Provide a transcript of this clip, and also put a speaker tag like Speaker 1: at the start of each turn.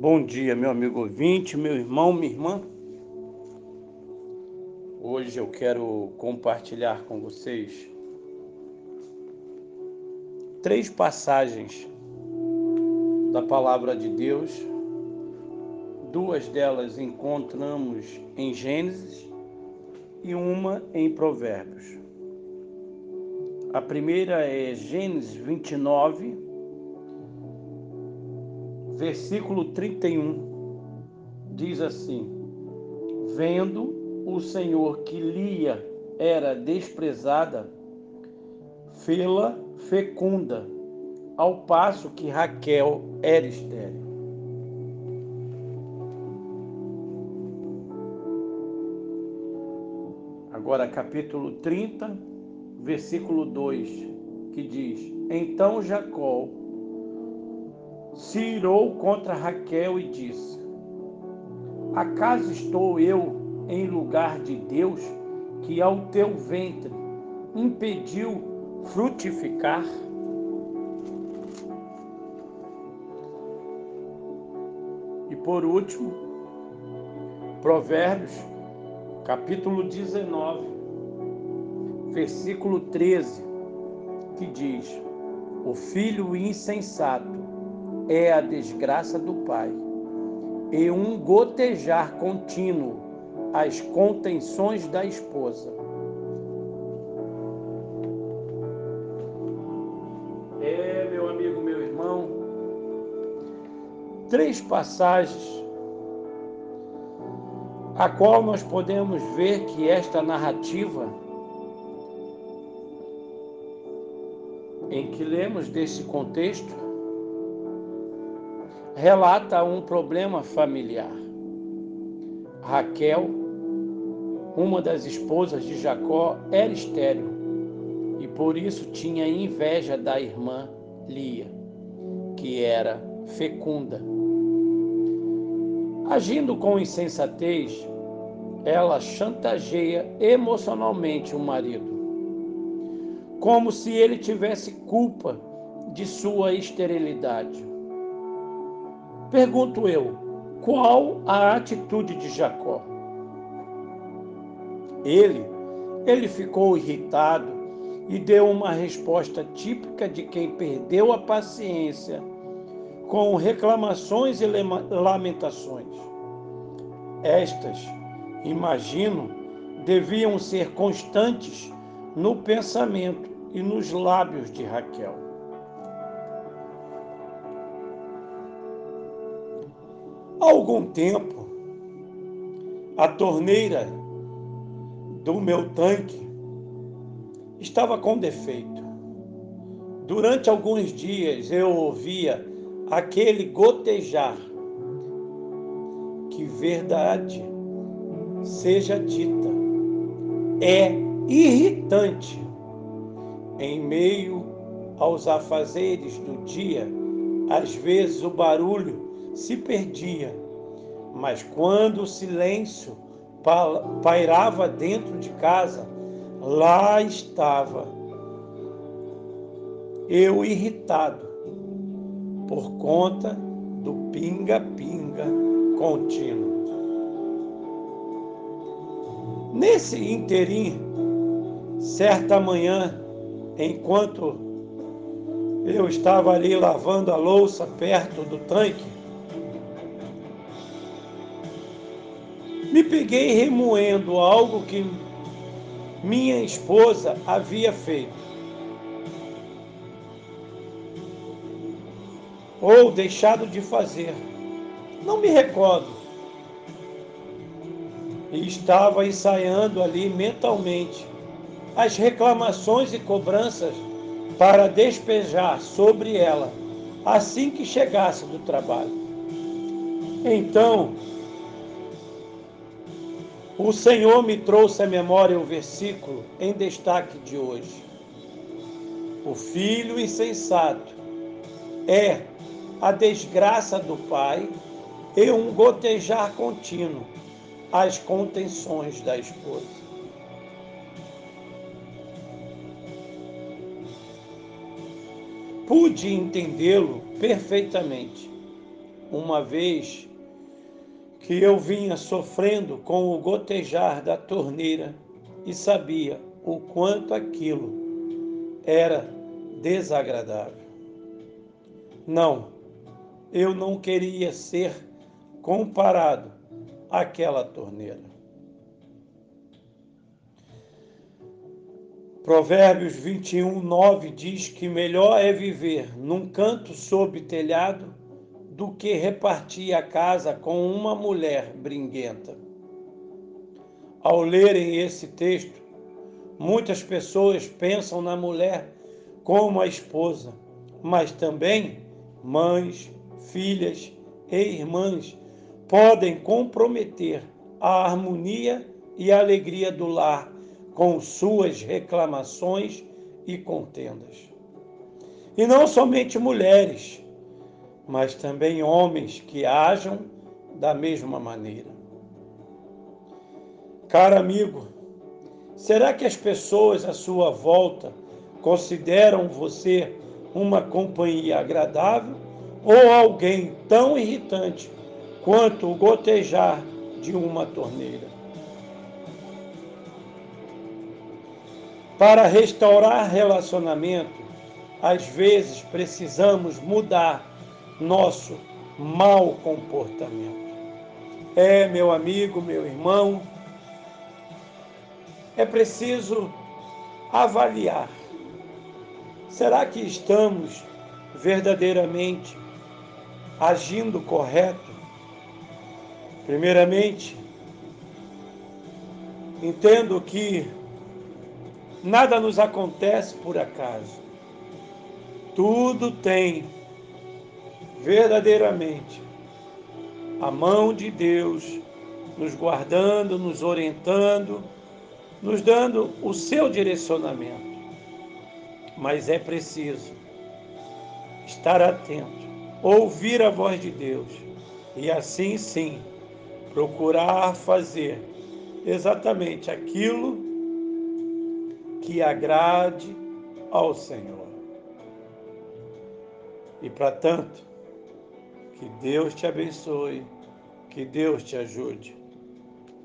Speaker 1: Bom dia, meu amigo ouvinte, meu irmão, minha irmã. Hoje eu quero compartilhar com vocês três passagens da palavra de Deus. Duas delas encontramos em Gênesis e uma em Provérbios. A primeira é Gênesis 29, versículo 31 diz assim: Vendo o Senhor que Lia era desprezada, fê-la fecunda, ao passo que Raquel era estéril. Agora, capítulo 30, versículo 2, que diz: Então Jacó se irou contra Raquel e disse: Acaso estou eu em lugar de Deus que ao teu ventre impediu frutificar? E por último, Provérbios, capítulo 19, versículo 13, que diz: O filho insensato é a desgraça do pai, e um gotejar contínuo as contenções da esposa. É, meu amigo, meu irmão, três passagens a qual nós podemos ver que esta narrativa em que lemos desse contexto relata um problema familiar. Raquel, uma das esposas de Jacó, era estéril e por isso tinha inveja da irmã Lia, que era fecunda. Agindo com insensatez, ela chantageia emocionalmente o marido, como se ele tivesse culpa de sua esterilidade. Pergunto eu, qual a atitude de Jacó? Ele, ele ficou irritado e deu uma resposta típica de quem perdeu a paciência com reclamações e lamentações. Estas, imagino, deviam ser constantes no pensamento e nos lábios de Raquel. Há algum tempo, a torneira do meu tanque estava com defeito. Durante alguns dias eu ouvia aquele gotejar. Que verdade seja dita, é irritante. Em meio aos afazeres do dia, às vezes o barulho se perdia, mas quando o silêncio pairava dentro de casa, lá estava eu irritado por conta do pinga-pinga contínuo. Nesse interim, certa manhã, enquanto eu estava ali lavando a louça perto do tanque, me peguei remoendo algo que minha esposa havia feito. Ou deixado de fazer. Não me recordo. E estava ensaiando ali mentalmente as reclamações e cobranças para despejar sobre ela assim que chegasse do trabalho. Então, o Senhor me trouxe à memória o versículo em destaque de hoje. O filho insensato é a desgraça do pai e um gotejar contínuo às contenções da esposa. Pude entendê-lo perfeitamente. uma vez que eu vinha sofrendo com o gotejar da torneira e sabia o quanto aquilo era desagradável. Não, eu não queria ser comparado àquela torneira. Provérbios 21, 9 diz que melhor é viver num canto sob telhado do que repartir a casa com uma mulher bringuenta. Ao lerem esse texto, muitas pessoas pensam na mulher como a esposa, mas também mães, filhas e irmãs podem comprometer a harmonia e a alegria do lar com suas reclamações e contendas. E não somente mulheres, mas também homens que ajam da mesma maneira. Caro amigo, será que as pessoas à sua volta consideram você uma companhia agradável ou alguém tão irritante quanto o gotejar de uma torneira? Para restaurar relacionamento, às vezes precisamos mudar nosso mau comportamento. É, meu amigo, meu irmão, é preciso avaliar. Será que estamos verdadeiramente agindo correto? Primeiramente, entendo que nada nos acontece por acaso. Tudo tem verdadeiramente a mão de Deus nos guardando, nos orientando, nos dando o seu direcionamento. Mas é preciso estar atento, ouvir a voz de Deus e assim sim procurar fazer exatamente aquilo que agrade ao Senhor. E para tanto, que Deus te abençoe, que Deus te ajude.